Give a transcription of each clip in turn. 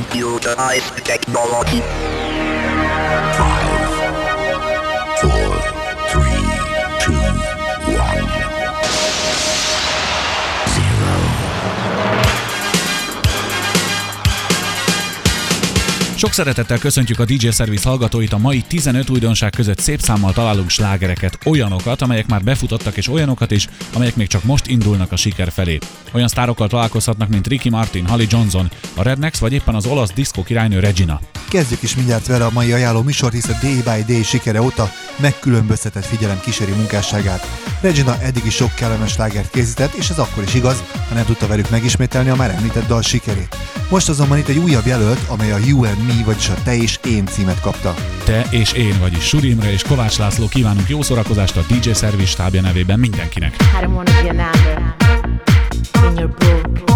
computerized technology. Sok szeretettel köszöntjük a DJ Service hallgatóit, a mai 15 újdonság között szép számmal találunk slágereket, olyanokat, amelyek már befutottak, és olyanokat is, amelyek még csak most indulnak a siker felé. Olyan sztárokkal találkozhatnak, mint Ricky Martin, Holly Johnson, a Rednex vagy éppen az olasz diszkó királynő Regina. Kezdjük is mindjárt vele a mai ajánló műsor, hisz a Day by Day sikere óta megkülönböztetett figyelem kíséri munkásságát. Regina eddig is sok kellemes lágert készített, és ez akkor is igaz, ha nem tudta velük megismételni a már említett dal sikerét. Most azonban itt egy újabb jelölt, amely a and Me, vagyis a Te és Én címet kapta. Te és én, vagyis Surimre és Kovács László kívánunk jó szórakozást a DJ Service stábja nevében mindenkinek. I don't wanna be a number in your book.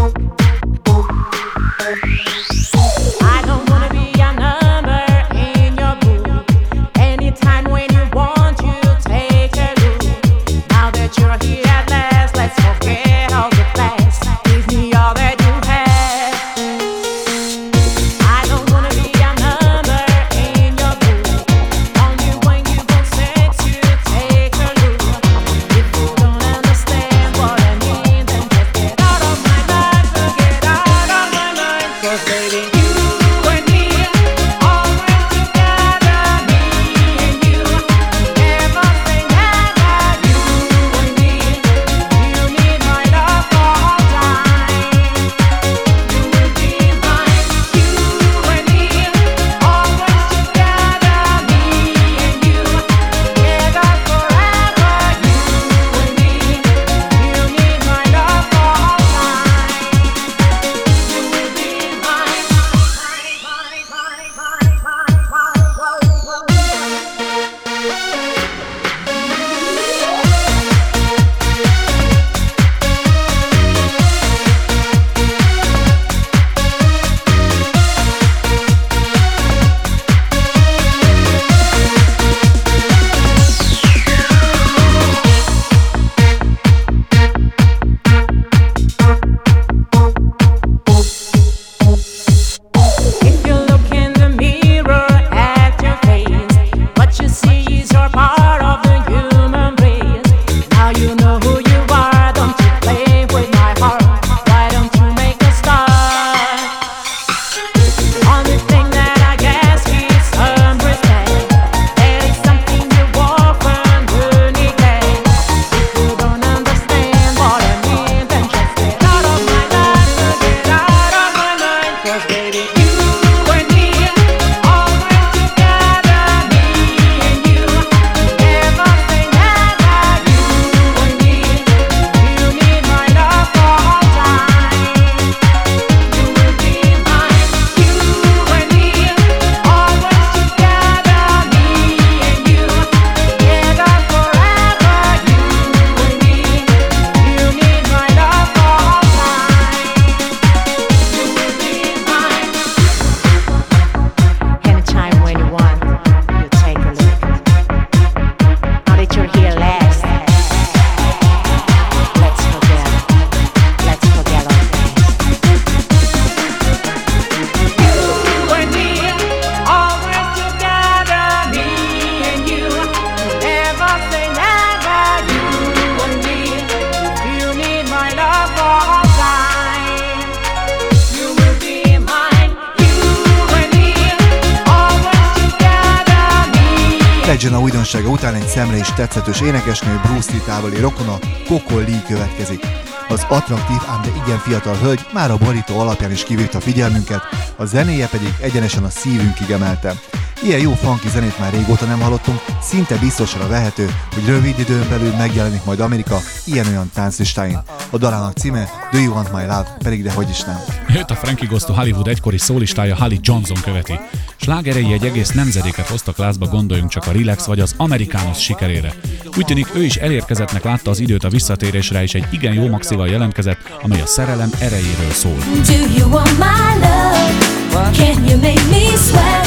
25-ös énekesnő Bruce Lee távoli rokona Coco Lee következik. Az attraktív, ám de igen fiatal hölgy már a borító alapján is kivívta figyelmünket, a zenéje pedig egyenesen a szívünkig emelte. Ilyen jó funky zenét már régóta nem hallottunk, szinte biztosra vehető, hogy rövid időn belül megjelenik majd Amerika ilyen-olyan tánclistáin. A dalának címe Do You Want My Love, pedig dehogy is nem. Őt a Frankie Goes Hollywood egykori szólistája Holly Johnson követi. Slágerei egy egész nemzedéket hoztak lázba, gondoljunk csak a Relax vagy az Americanus sikerére. Úgy tűnik ő is elérkezettnek látta az időt a visszatérésre, és egy igen jó maxival jelentkezett, amely a szerelem erejéről szól. Do you want my love? Can you make me sweat?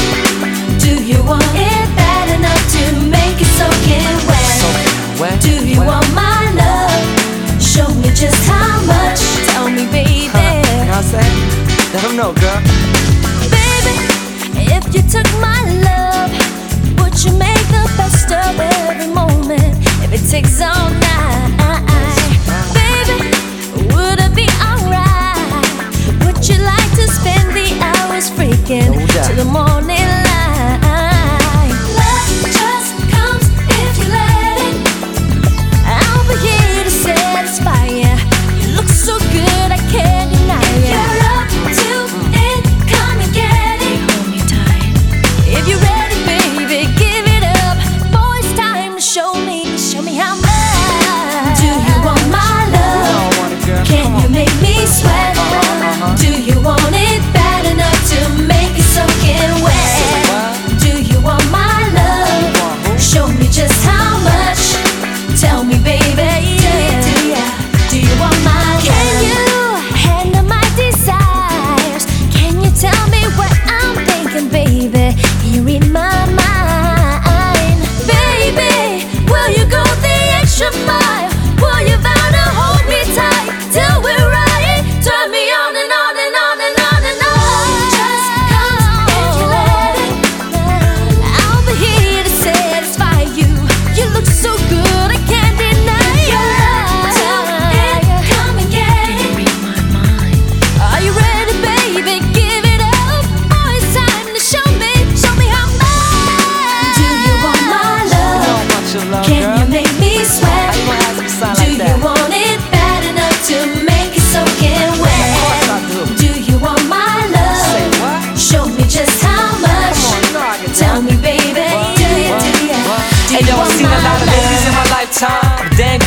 Do you want it bad enough to make it soak in wet? Do you want my love? Show me just how much. Tell me, baby. Let 'em know, girl. if you took my love? Would you make the best of every moment if it takes all night? Baby, would it be alright? Would you like to spend the hours freaking till the morning light?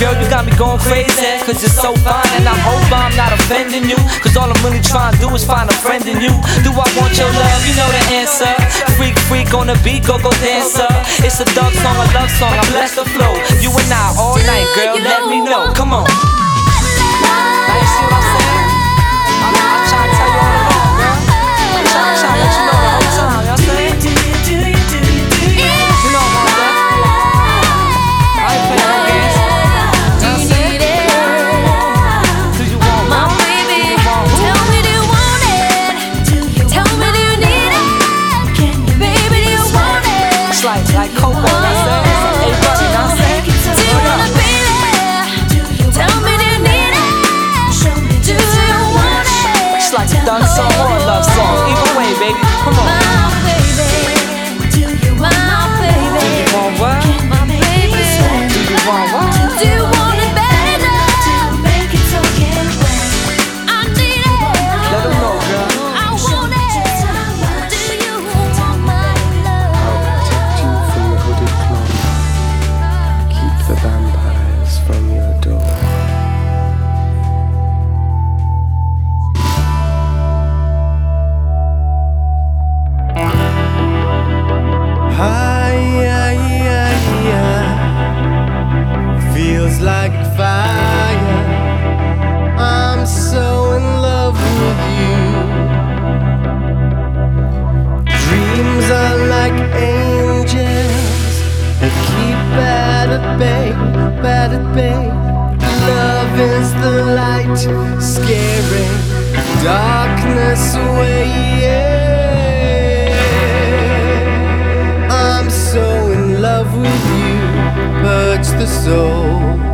Girl, you got me going crazy, cause you're so fine. And I hope I'm not offending you, cause all I'm really trying to do is find a friend in you. Do I want your love? You know the answer. Freak, freak on the beat, go, go dancer. It's a dog song, a love song, I bless the flow. You and I all night, girl, let me know. Come on. I the soul.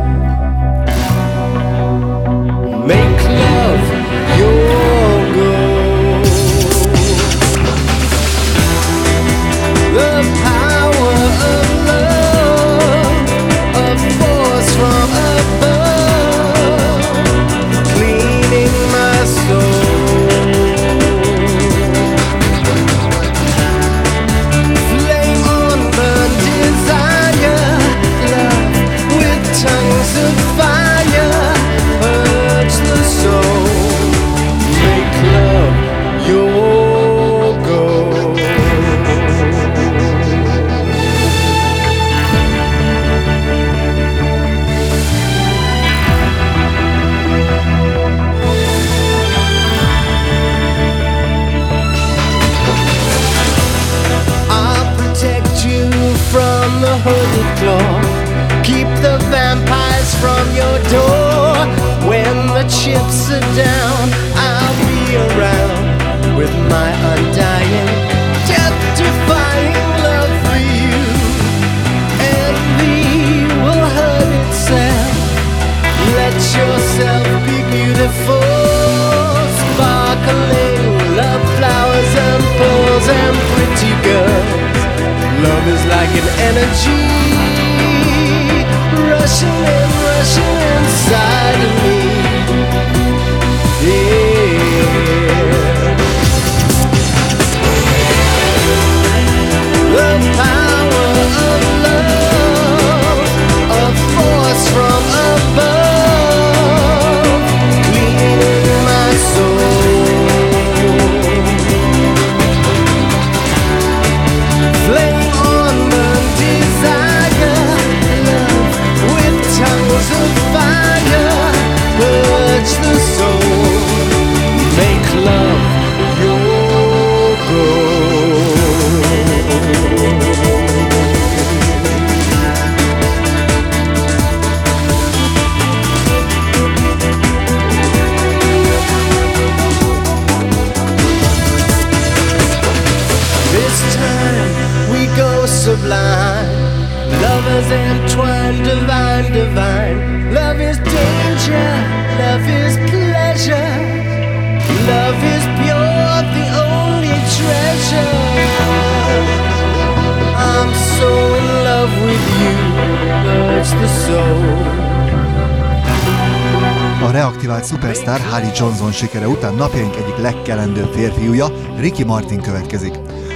A reaktivált szupersztár Harry Johnson sikere után napjaink egyik legkelendőbb férfiúja, Ricky Martin következik.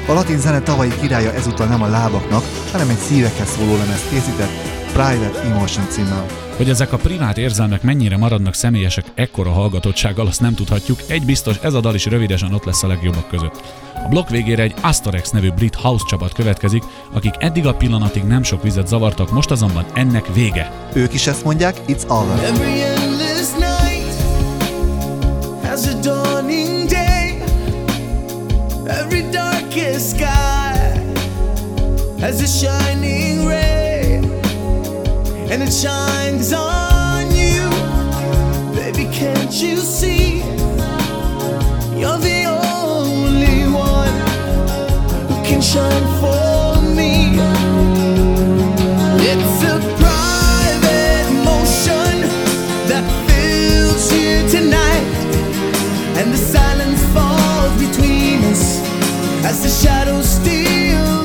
A latin zene tavalyi királya ezúttal nem a lábaknak, hanem egy szívekhez szóló lemezt készített, Private Emotion címmel. Hogy ezek a privát érzelmek mennyire maradnak személyesek ekkora hallgatottsággal, azt nem tudhatjuk. Egy biztos, ez a dal is rövidesen ott lesz a legjobbak között. A blokk végére egy Astorex nevű brit house csapat következik, akik eddig a pillanatig nem sok vizet zavartak, most azonban ennek vége. Ők is ezt mondják, it's over. Every endless night has a dawning day. Every darkest sky has a shining ray, and it shines on you. Baby, can't you see? You're the only one who can shine for me. It's a private motion that fills you tonight, and the silence falls between us as the shadows steal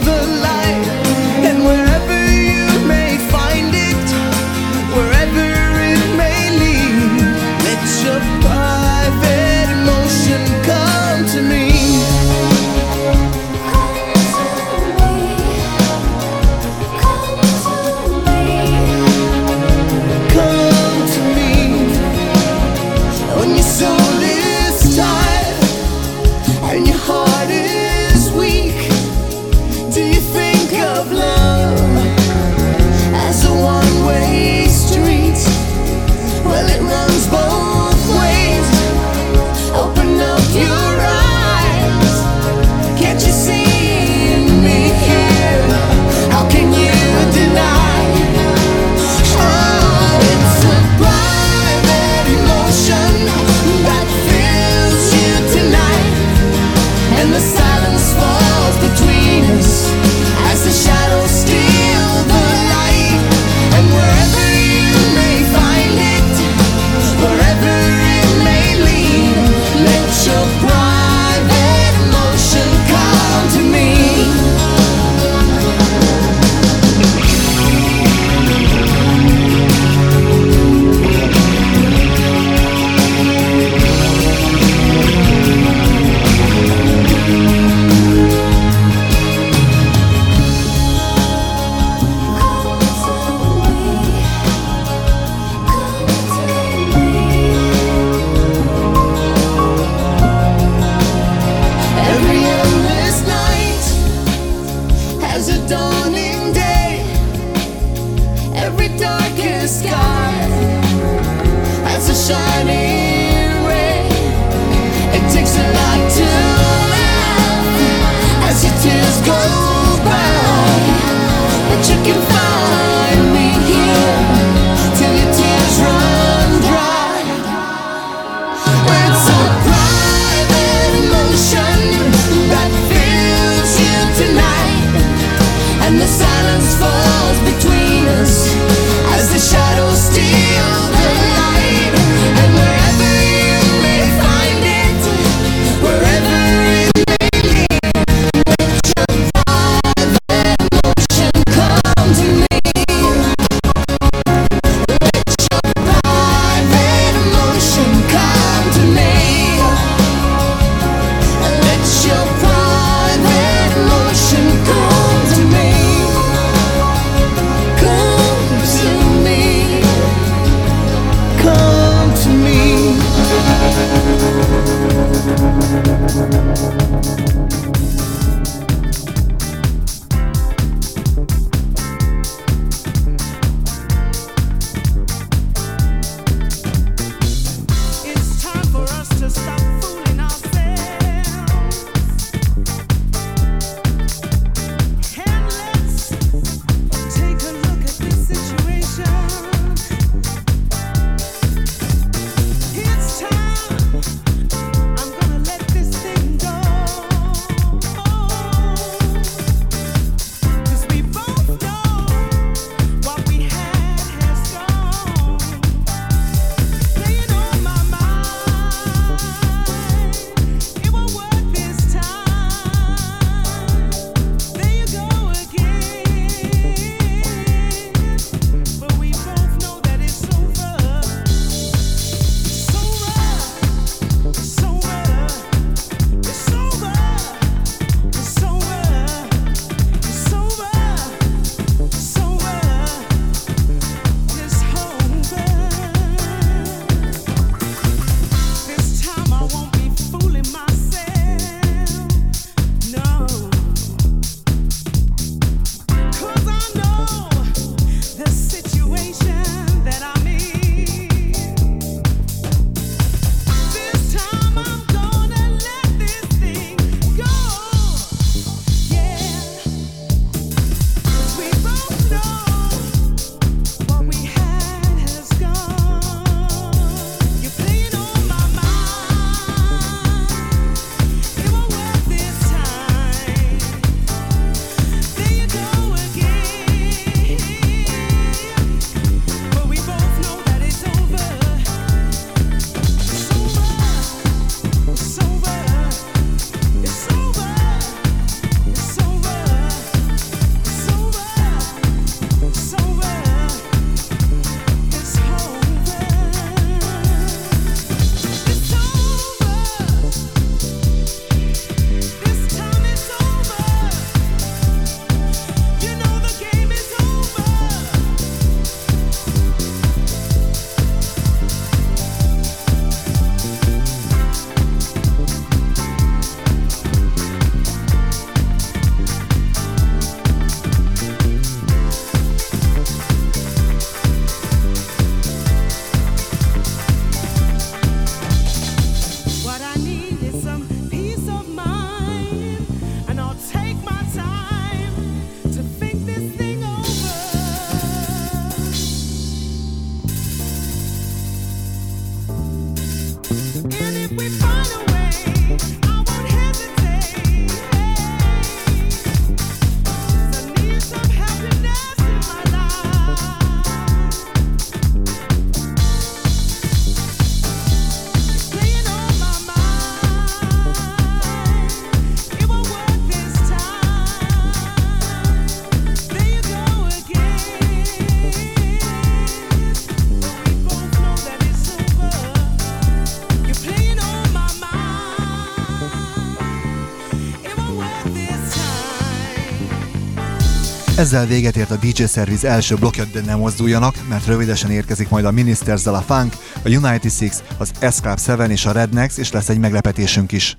Ezzel véget ért a DJ Service első blokja, de nem mozduljanak, mert rövidesen érkezik majd a Ministers a Funk, a United Six, az S Club 7 és a Rednex, és lesz egy meglepetésünk is.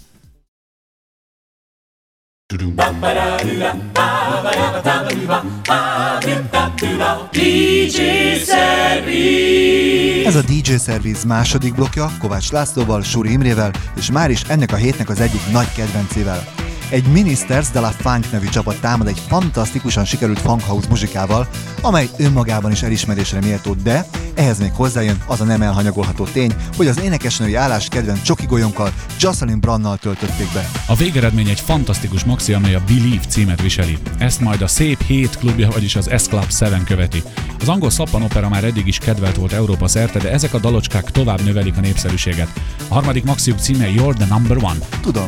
Ez a DJ Service második blokja Kovács Lászlóval, Suri Imrével, és már is ennek a hétnek az egyik nagy kedvencével. Egy Ministers de la Funk nevű csapat támad egy fantasztikusan sikerült funk house muzsikával, amely önmagában is elismerésre méltó, de ehhez még hozzájön az a nem elhanyagolható tény, hogy az énekesnői állás kedvenc Csoki golyónkkal Jocelyn Brannal töltötték be. A végeredmény egy fantasztikus maxi, amely a Believe címet viseli. Ezt majd a Szép Hét klubja, vagyis az S Club 7 követi. Az angol szappanopera már eddig is kedvelt volt Európa szerte, de ezek a dalocskák tovább növelik a népszerűséget. A harmadik maxiuk címe You're the Number One. Tudom.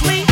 Sleep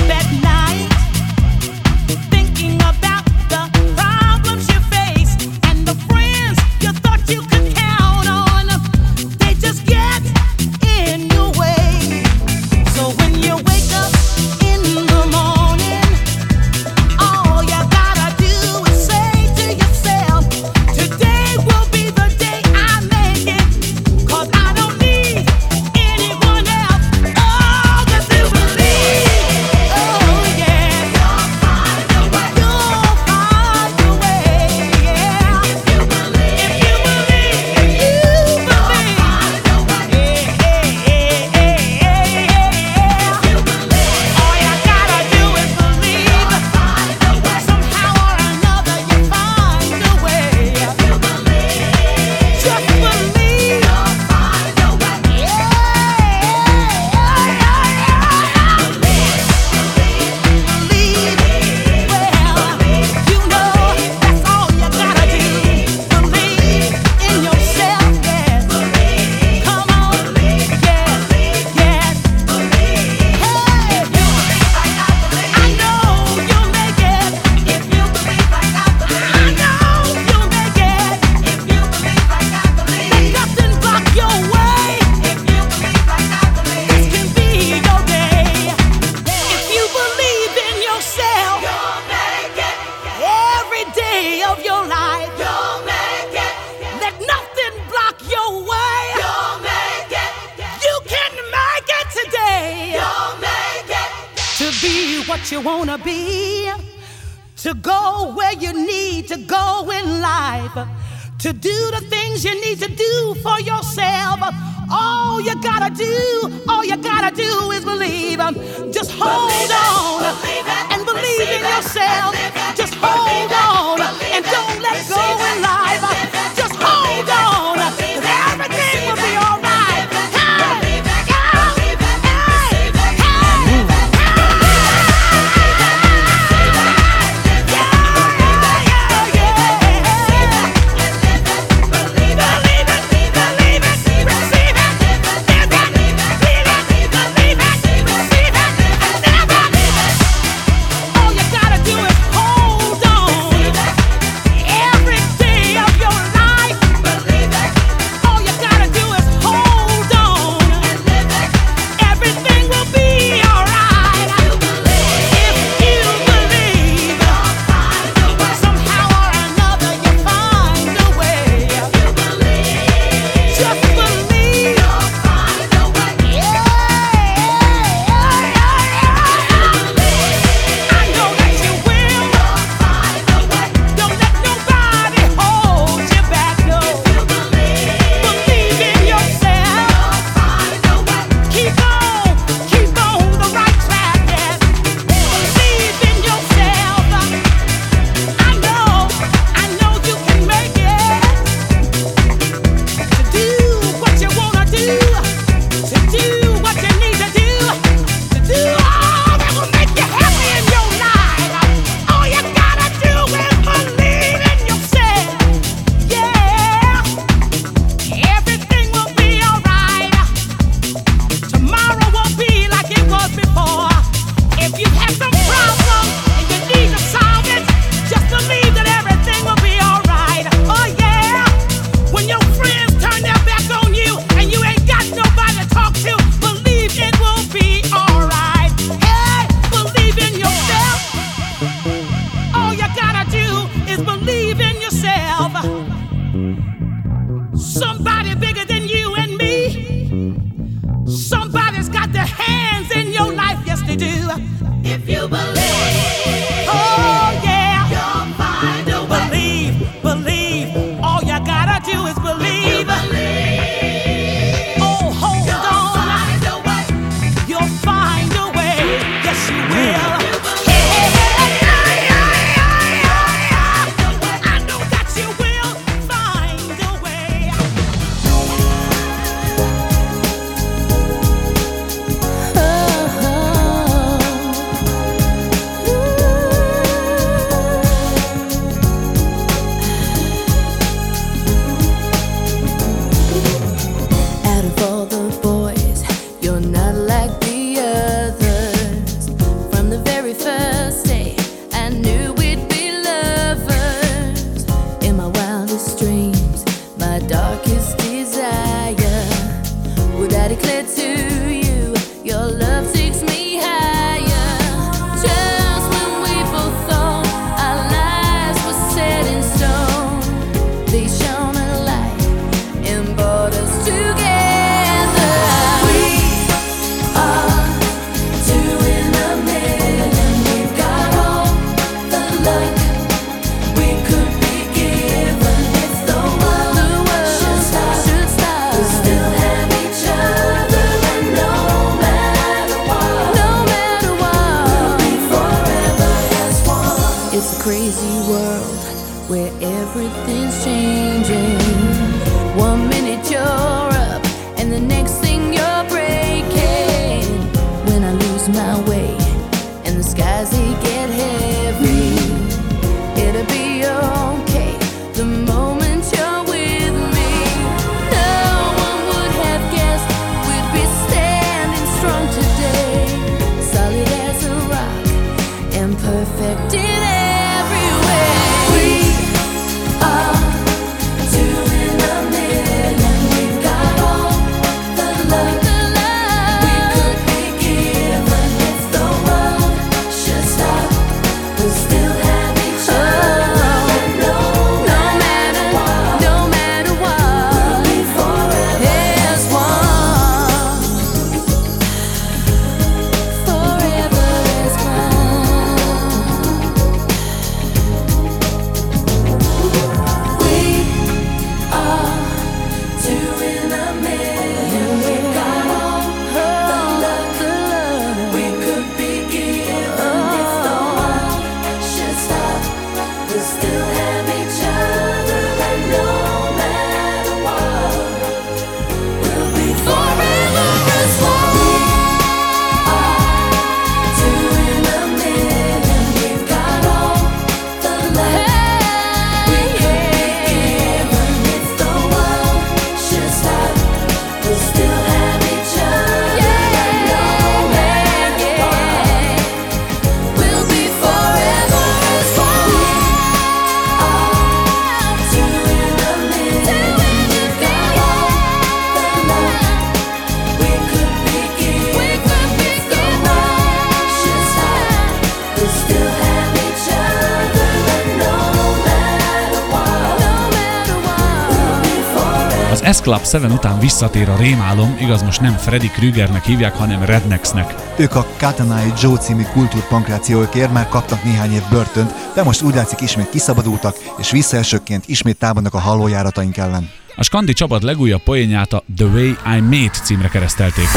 Club 7 után visszatér a rémálom, igaz most nem Freddy Krügernek hívják, hanem Rednexnek. Ők a Katanai Joe című kultúrpankrációkért már kaptak néhány év börtönt, de most úgy látszik ismét kiszabadultak, és visszaesőkként ismét támadnak a halójárataink ellen. A skandi csapat legújabb poénját a The Way I Made címre keresztelték.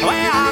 Hobby,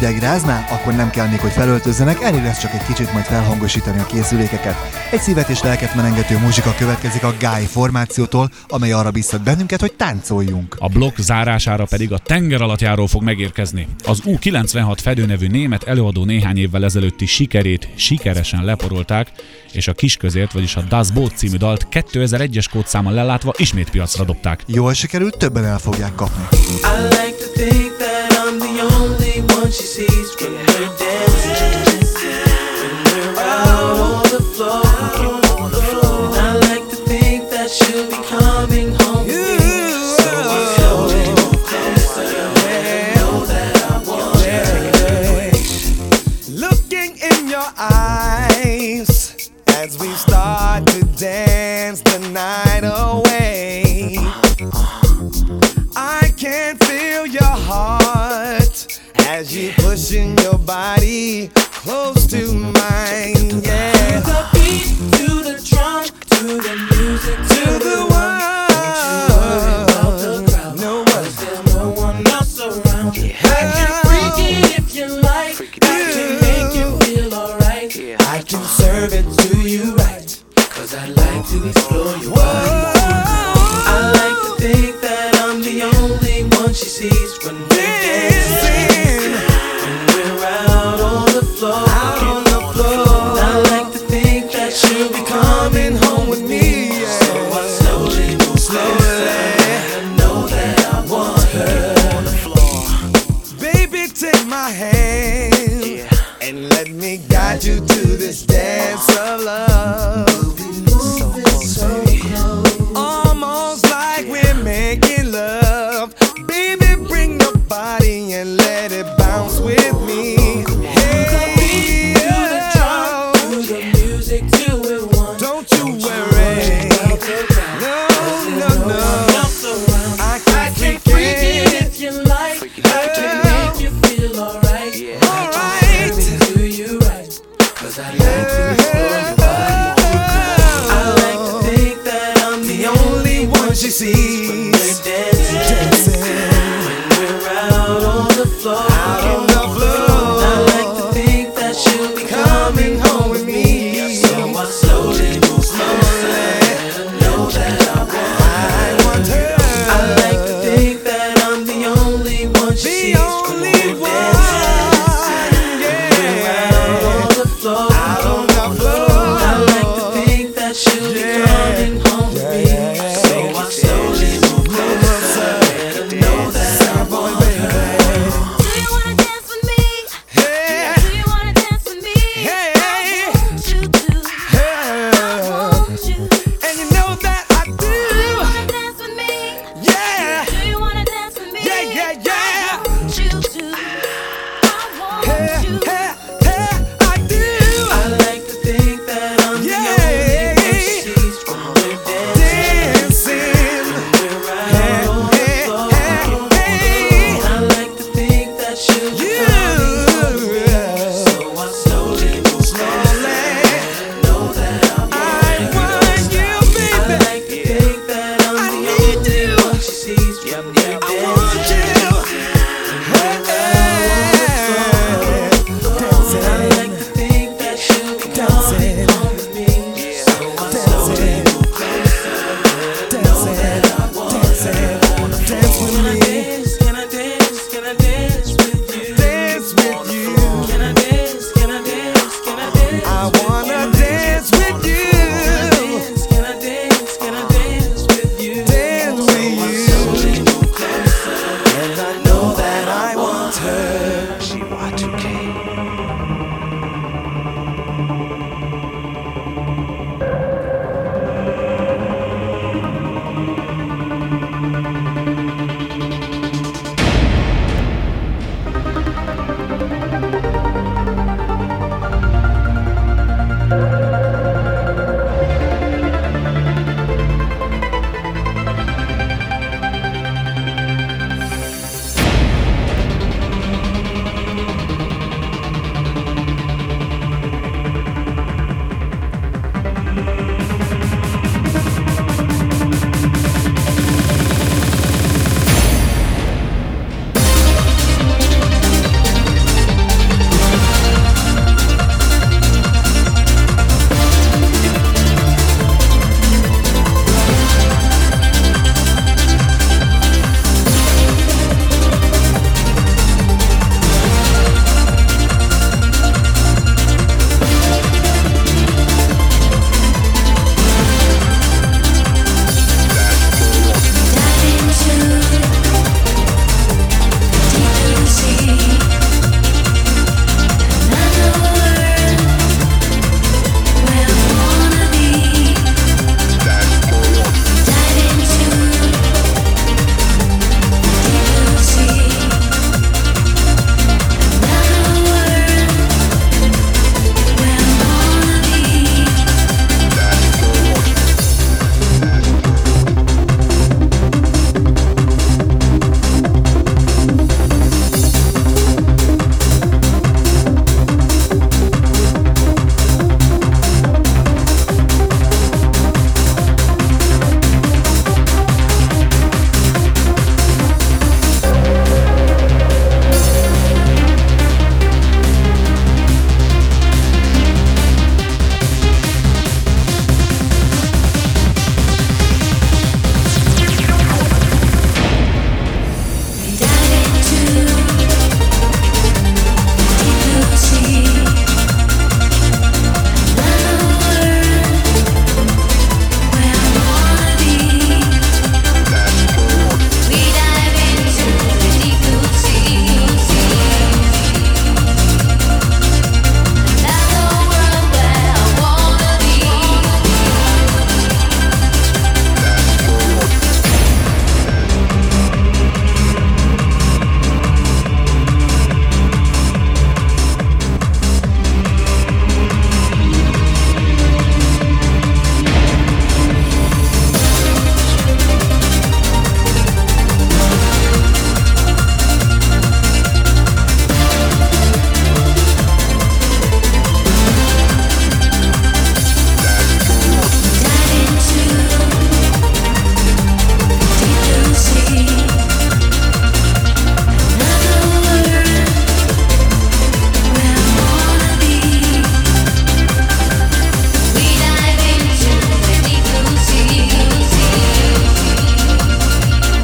rázná, akkor nem kell még, hogy felöltözzenek, elég lesz csak egy kicsit majd felhangosítani a készülékeket. Egy szívet és lelket menengető muzsika következik a Guy formációtól, amely arra biztat bennünket, hogy táncoljunk. A blokk zárására pedig a tenger alatt járó fog megérkezni. Az U96 Fedő nevű német előadó néhány évvel ezelőtti sikerét sikeresen leporolták, és a kisközért, vagyis a Das Boot című dalt 2001-es kódszámmal lelátva ismét piacra dobták. Jól sikerült, többen el fogják kapni. I like to think that I'm the only she sees when we're dancing. morning.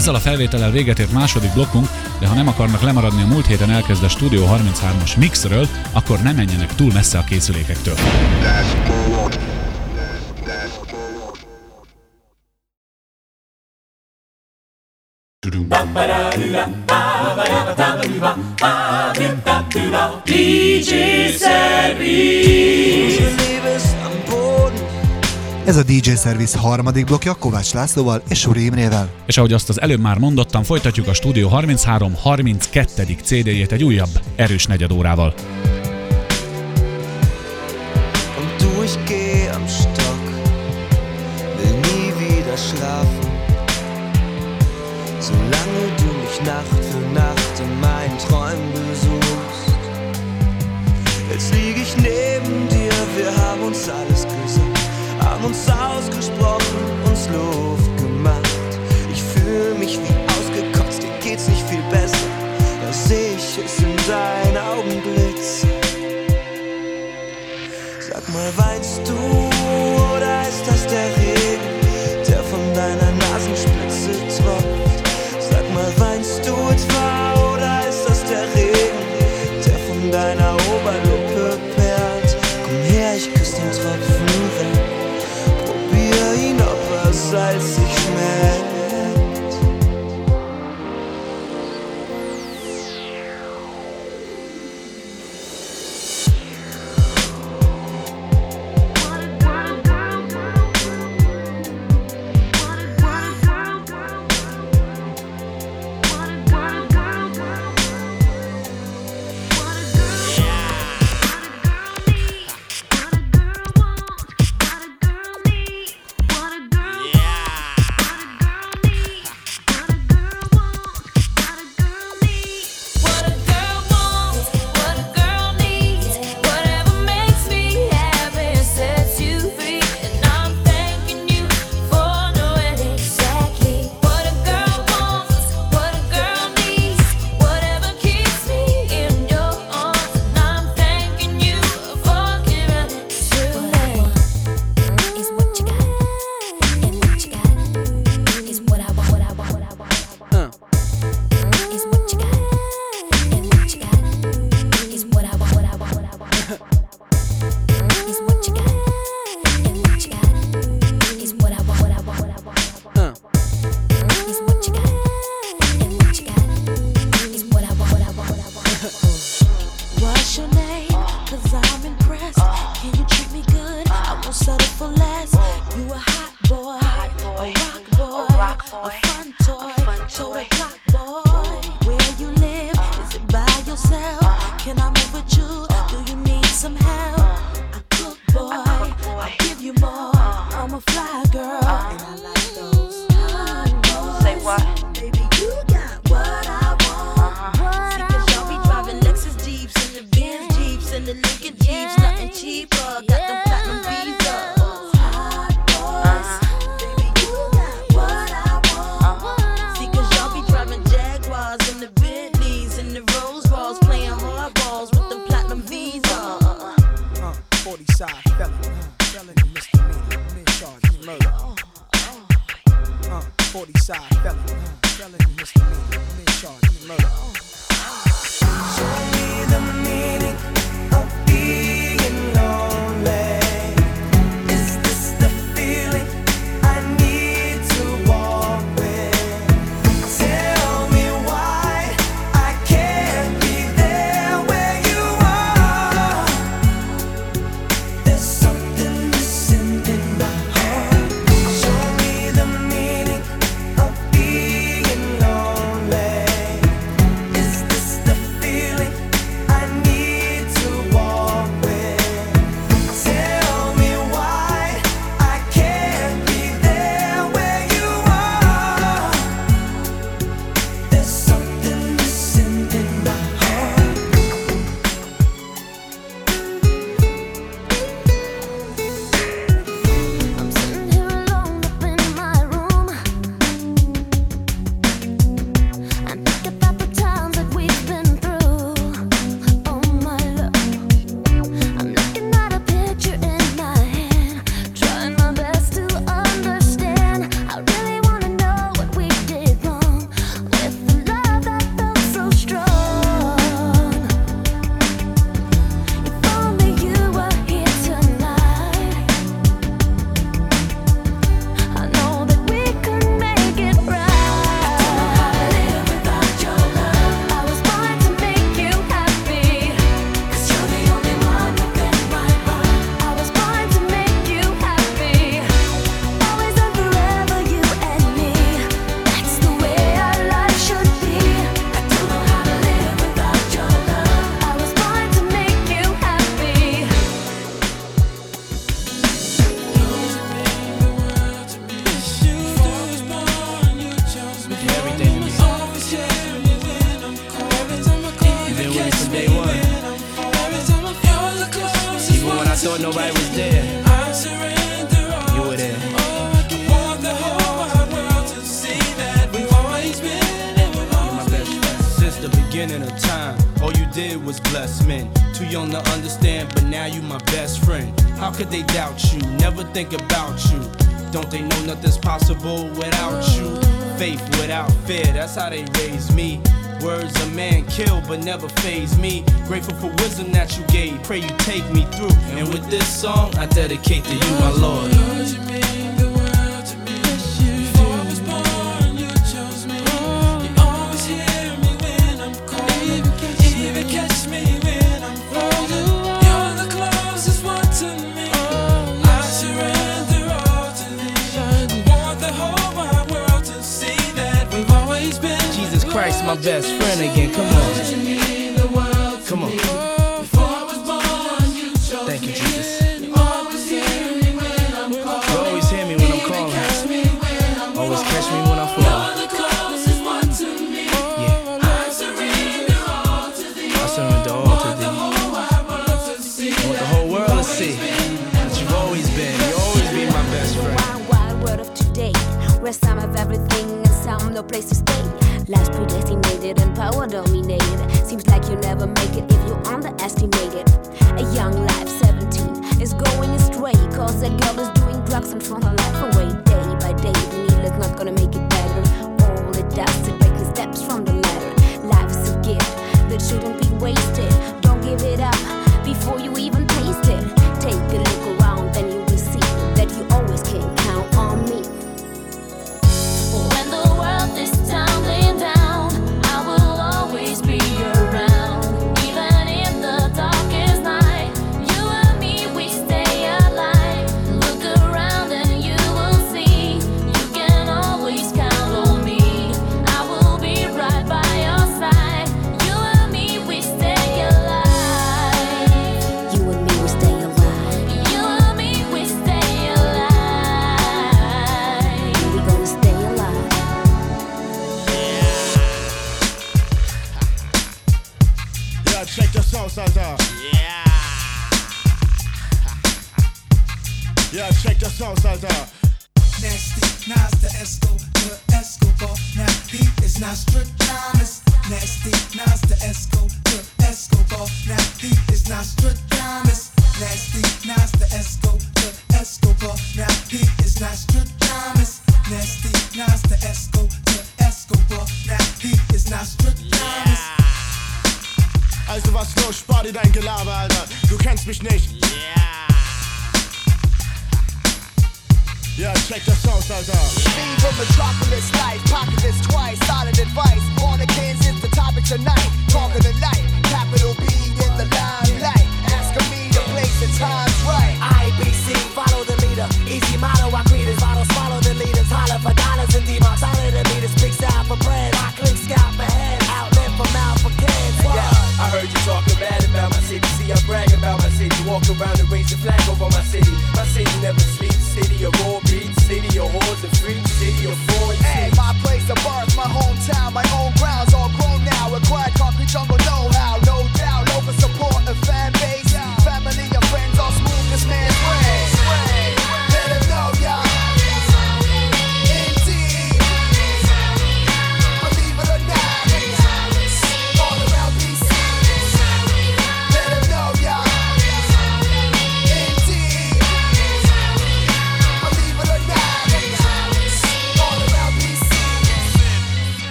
Ezzel a felvétellel véget ért második blokkunk, de ha nem akarnak lemaradni a múlt héten elkezdett Studio 33-as mixről, akkor ne menjenek túl messze a készülékektől. DJ Service. Ez a DJ Service harmadik blokja Kovács Lászlóval és Suri Imrével. És ahogy azt az előbb már mondottam, folytatjuk a Studio 33 32. CD-jét egy újabb, erős negyed órával. Und My best friend again. Come on. Come on. Thank you, Jesus. You always hear me when I'm calling. Always catch me when I I surrender all to thee. I want the whole world to see that you've always been. You always my best friend. Wild, wild world of today, where some have everything and some no place to stay. Life predestinated and power dominated. Seems like you never make it if you underestimate it. A young life, 17, is going astray. Cause that girl is doing drugs in front of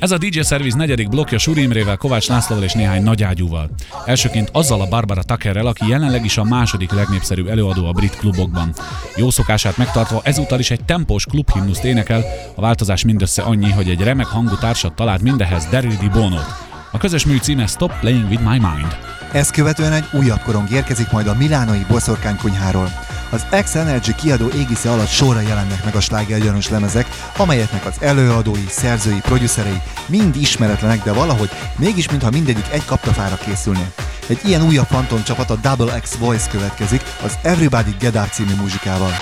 Ez a DJ Service negyedik blokja Suri Imrével, Kovács Lászlóval és néhány nagyágyúval. Elsőként azzal a Barbara Tuckerrel, aki jelenleg is a második legnépszerűbb előadó a brit klubokban. Jó szokását megtartva ezúttal is egy tempós klubhimnuszt énekel, a változás mindössze annyi, hogy egy remek hangú társat talált mindehez Daryl Di Bono-t. A közös mű címe Stop Playing With My Mind. Ezt követően egy újabb korong érkezik majd a milánoi boszorkánykunyháról. Az X-Energy kiadó égisze alatt sorra jelennek meg a slágergyanús lemezek, amelyeknek az előadói, szerzői, producerei mind ismeretlenek, de valahogy mégis mintha mindegyik egy kaptafára készülne. Egy ilyen újabb fantom csapat a Double X Voice következik az Everybody Get című muzsikával.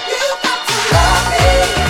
Always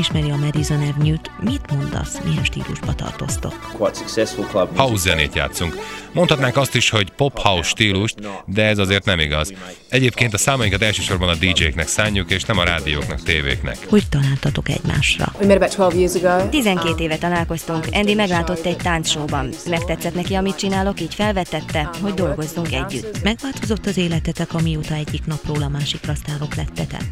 ismeri a Madison Avenue-t, mit mondasz, milyen stílusba tartoztok? quite successful club. House zenét játszunk. Mondhatnánk azt is, hogy pop-house stílust, de ez azért nem igaz. Egyébként a számainkat elsősorban a DJ-knek szánjuk, és nem a rádióknak, tévéknek. Hogy találtatok egymásra? We met about 12 years ago. 12 éve találkoztunk. Andy meglátott egy táncsóban. Megtetszett neki, amit csinálok, így felvetette, hogy dolgozzunk együtt. Megváltozott az életetek, amióta egyik napról a másikra sztárok lettetek?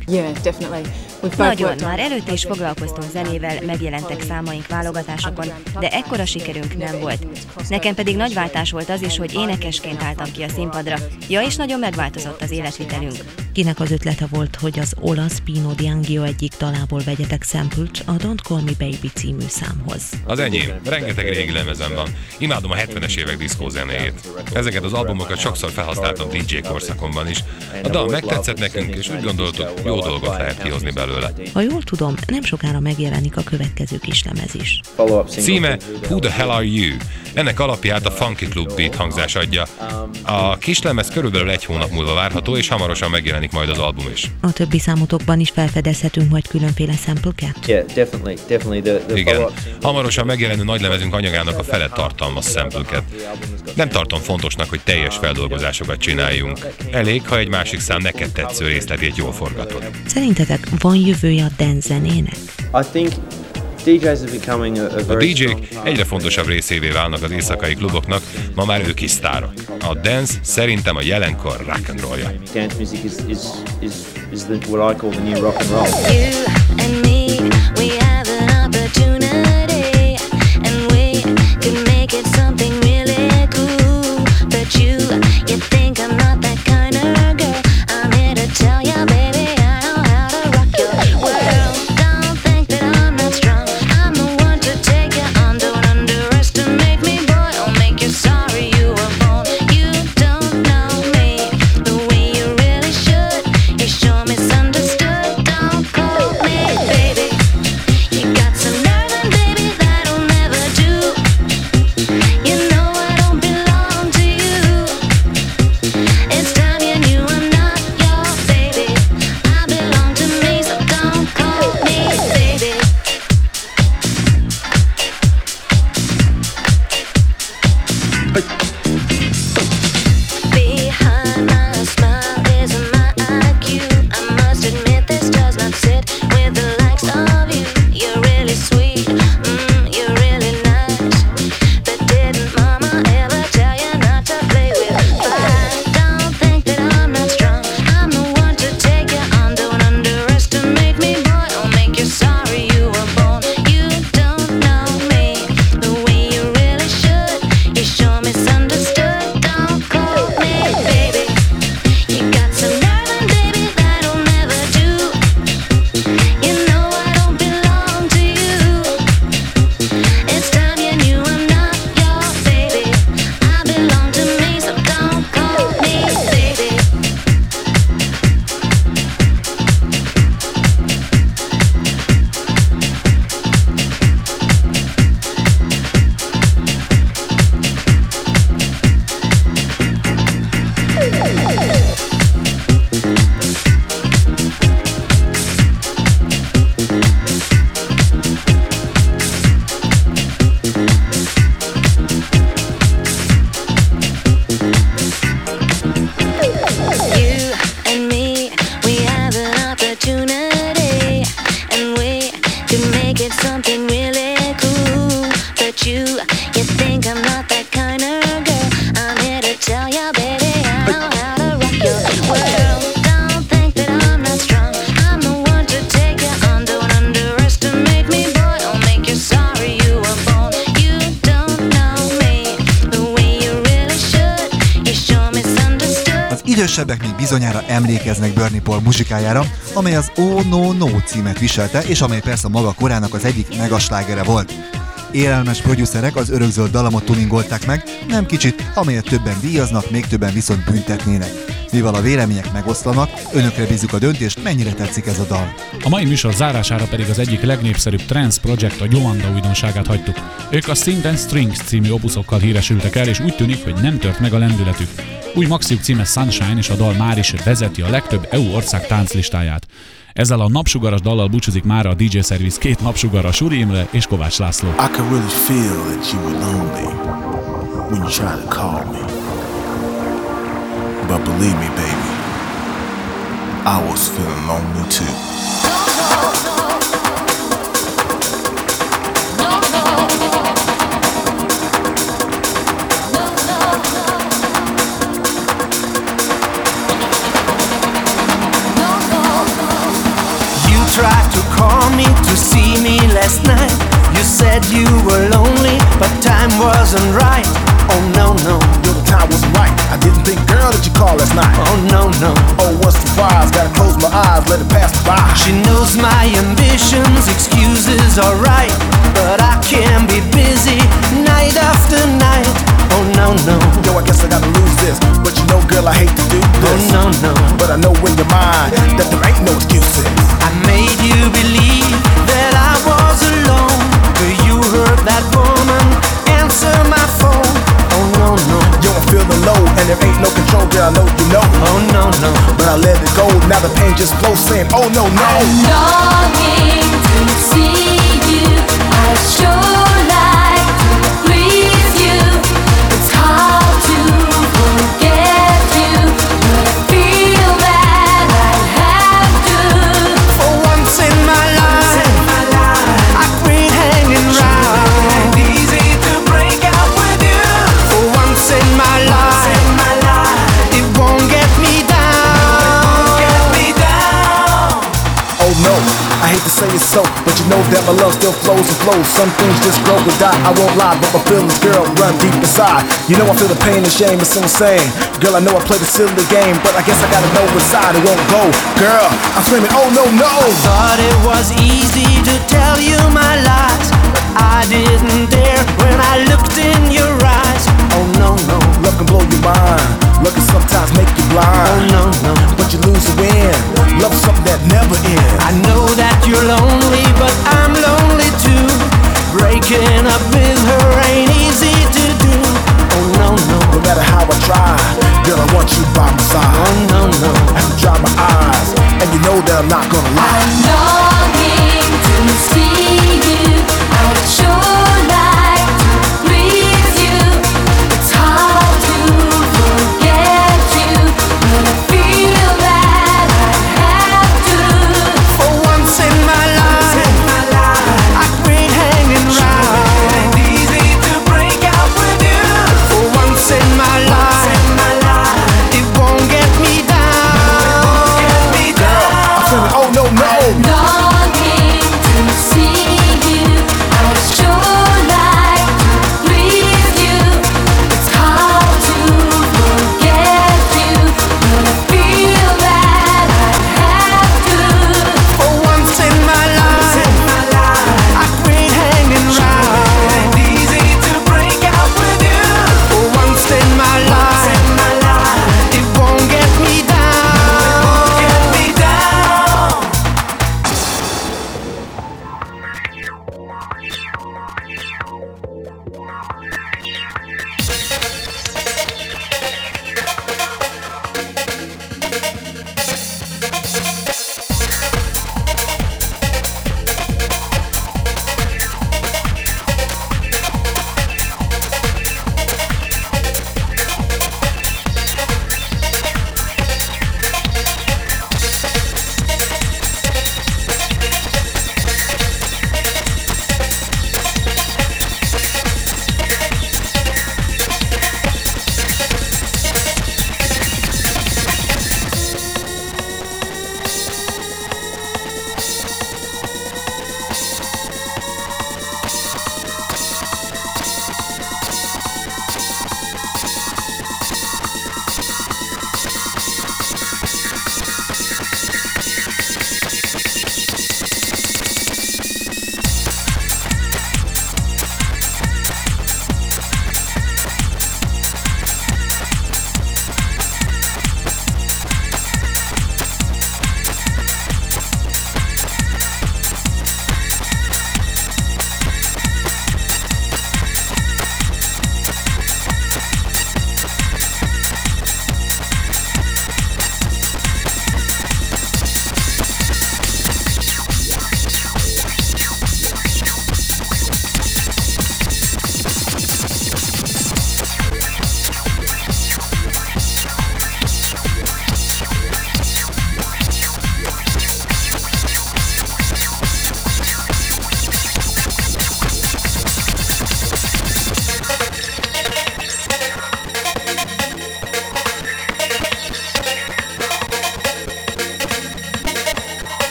Nagyon, már előtte is foglalkoztunk zenével, megjelentek számaink válogatásokon, de ekkora sikerünk nem volt. Nekem pedig nagy váltás volt az is, hogy énekesként álltam ki a színpadra. Ja, és nagyon megváltozott az életvitelünk. Kinek az ötlete volt, hogy az olasz Pino D'Angio egyik dalából vegyetek szempült a Don't Call Me Baby című számhoz? Az enyém. Rengeteg régi lemezem van. Imádom a 70-es évek diszkó zenéjét. Ezeket az albumokat sokszor felhasználtam DJ korszakomban is. A dal megtetszett nekünk, és úgy gondoltuk, jó dolgot lehet kihozni belőle. Ha jól tudom, nem sokára megjelenik a következő kislemez is. Címe Who the Hell Are You? Ennek alapját a Funky Club beat hangzás adja. A kislemez körülbelül egy hónap múlva várható, és hamarosan megjelenik majd az album is. A többi számotokban is felfedezhetünk majd különféle szemplőket? Yeah, definitely, definitely. The, the Igen. Hamarosan megjelenő nagylemezünk anyagának a fele tartalmaz szempülket. Nem tartom fontosnak, hogy teljes feldolgozásokat csináljunk. Elég, ha egy másik szám neked tetsző részletét jól forgatod. Szerintetek van jövője a dance zenének? I think a, a A very DJ-k egyre fontosabb részévé válnak az éjszakai kluboknak, ma már ők is sztárok. A dance szerintem a jelenkor rock and rollja. Dance music is is is is the, what I call the new rock and roll. and me, we have an opportunity, muzsikájára, amely az Oh No No címet viselte, és amely persze maga korának az egyik megaslágere volt. Élelmes producerek az örökzöld dalamot tuningolták meg, nem kicsit, amelyet többen díjaznak, még többen viszont büntetnének. Mivel a vélemények megoszlanak, önökre bízunk a döntést, mennyire tetszik ez a dal. A mai műsor zárására pedig az egyik legnépszerűbb trance projekt a Joanda újdonságát hagytuk. Ők a Synth and Strings című opuszokkal híresültek el, és úgy tűnik, hogy nem tört meg a lendületük. Új maxiuk címe Sunshine, és a dal már is vezeti a legtöbb EU ország tánclistáját. Ezzel a napsugaras dallal búcsúzik már a DJ Service két napsugara Suri Imre és Kovács László. I could really feel that you were lonely when you tried to call me. But believe me, baby, I was feeling lonely too. Last night. You said you were lonely, but time wasn't right. Oh no, no. Yo, the time wasn't right. I didn't think, girl, that you called last night. Oh no, no. Oh, what's the prize? Gotta close my eyes, let it pass by. She knows my ambitions, excuses are right. But I can be busy night after night. Oh no, no. Yo, I guess I gotta lose this. But you know, girl, I hate to do oh, this. Oh no, no. But I know in your mind that there ain't no excuses. I made you believe answer my phone. Oh no, no. Yo, I'm feeling low, and there ain't no control, girl. I know you know. Oh no, no. But I let it go. Now the pain just flows, saying, Oh no, no. I'm Longing to see you, I sure say it's so, but you know that my love still flows and flows. Some things just grow and die. I won't lie, but my feelings, girl, run deep inside. You know I feel the pain and shame, it's insane. Girl, I know I play the silly game, but I guess I gotta know inside it won't go. Girl, I'm screaming, oh no, no. Thought it was easy to tell you my lies, but I didn't dare when I looked in your eyes. Oh no, no. Love can blow your mind.